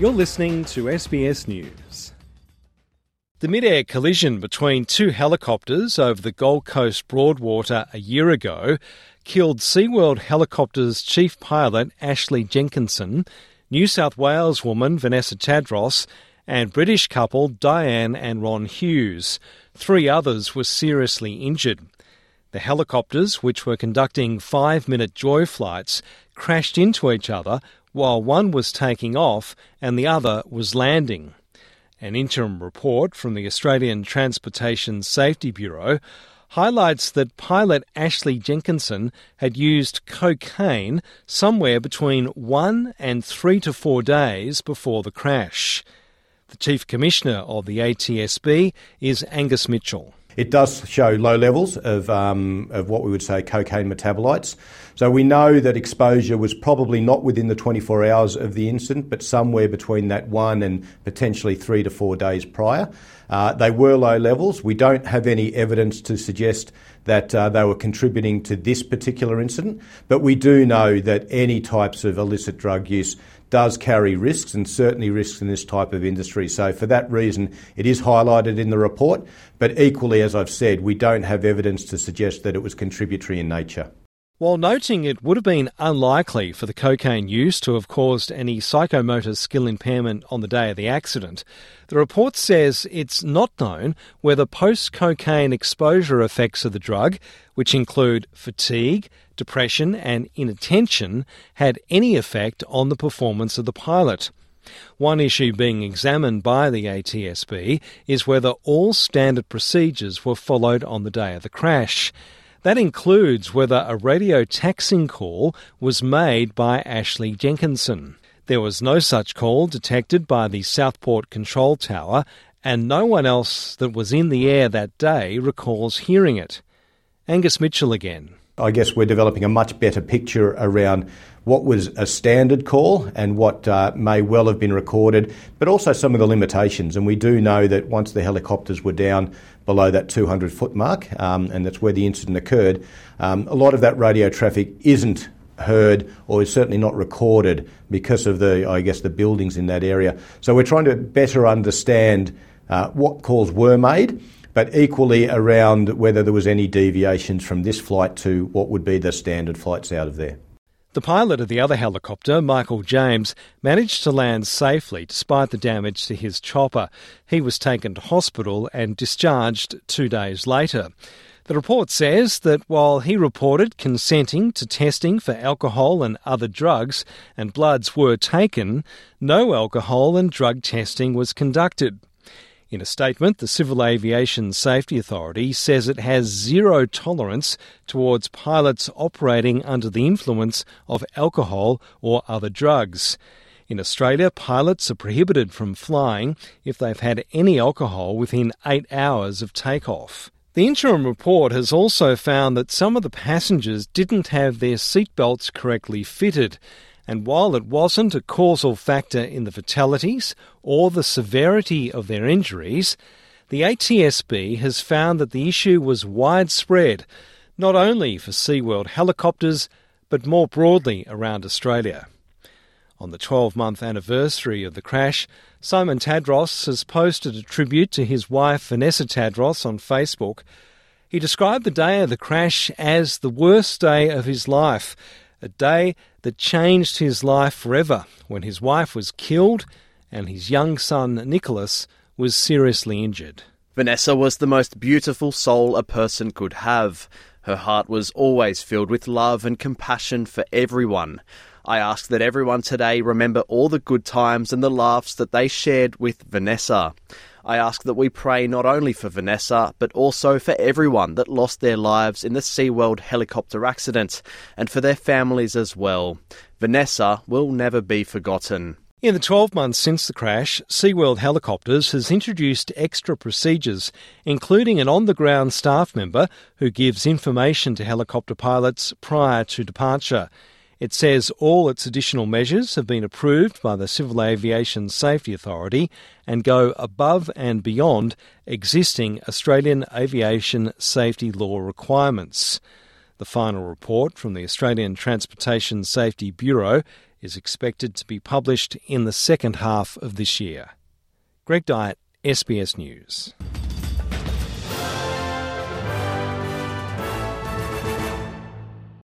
You're listening to SBS News. The mid-air collision between two helicopters over the Gold Coast Broadwater a year ago killed SeaWorld Helicopters chief pilot Ashley Jenkinson, New South Wales woman Vanessa Tadros, and British couple Diane and Ron Hughes. Three others were seriously injured. The helicopters, which were conducting five minute joy flights, crashed into each other while one was taking off and the other was landing. An interim report from the Australian Transportation Safety Bureau highlights that pilot Ashley Jenkinson had used cocaine somewhere between one and three to four days before the crash. The Chief Commissioner of the ATSB is Angus Mitchell. It does show low levels of, um, of what we would say cocaine metabolites. So we know that exposure was probably not within the 24 hours of the incident, but somewhere between that one and potentially three to four days prior. Uh, they were low levels. We don't have any evidence to suggest that uh, they were contributing to this particular incident, but we do know that any types of illicit drug use does carry risks and certainly risks in this type of industry. So, for that reason, it is highlighted in the report. But equally, as I've said, we don't have evidence to suggest that it was contributory in nature. While noting it would have been unlikely for the cocaine use to have caused any psychomotor skill impairment on the day of the accident, the report says it's not known whether post cocaine exposure effects of the drug, which include fatigue, depression, and inattention, had any effect on the performance of the pilot. One issue being examined by the ATSB is whether all standard procedures were followed on the day of the crash. That includes whether a radio taxiing call was made by Ashley Jenkinson. There was no such call detected by the Southport Control Tower, and no one else that was in the air that day recalls hearing it. Angus Mitchell again. I guess we're developing a much better picture around what was a standard call and what uh, may well have been recorded, but also some of the limitations. And we do know that once the helicopters were down below that 200 foot mark, um, and that's where the incident occurred, um, a lot of that radio traffic isn't heard or is certainly not recorded because of the, I guess, the buildings in that area. So we're trying to better understand uh, what calls were made but equally around whether there was any deviations from this flight to what would be the standard flights out of there. The pilot of the other helicopter, Michael James, managed to land safely despite the damage to his chopper. He was taken to hospital and discharged two days later. The report says that while he reported consenting to testing for alcohol and other drugs and bloods were taken, no alcohol and drug testing was conducted. In a statement, the Civil Aviation Safety Authority says it has zero tolerance towards pilots operating under the influence of alcohol or other drugs. In Australia, pilots are prohibited from flying if they've had any alcohol within eight hours of takeoff. The interim report has also found that some of the passengers didn't have their seatbelts correctly fitted and while it wasn't a causal factor in the fatalities or the severity of their injuries, the ATSB has found that the issue was widespread, not only for SeaWorld helicopters, but more broadly around Australia. On the 12 month anniversary of the crash, Simon Tadros has posted a tribute to his wife Vanessa Tadros on Facebook. He described the day of the crash as the worst day of his life a day that changed his life forever when his wife was killed and his young son Nicholas was seriously injured. Vanessa was the most beautiful soul a person could have. Her heart was always filled with love and compassion for everyone. I ask that everyone today remember all the good times and the laughs that they shared with Vanessa. I ask that we pray not only for Vanessa, but also for everyone that lost their lives in the SeaWorld helicopter accident, and for their families as well. Vanessa will never be forgotten. In the 12 months since the crash, SeaWorld Helicopters has introduced extra procedures, including an on the ground staff member who gives information to helicopter pilots prior to departure. It says all its additional measures have been approved by the Civil Aviation Safety Authority and go above and beyond existing Australian aviation safety law requirements. The final report from the Australian Transportation Safety Bureau is expected to be published in the second half of this year. Greg Dyett, SBS News.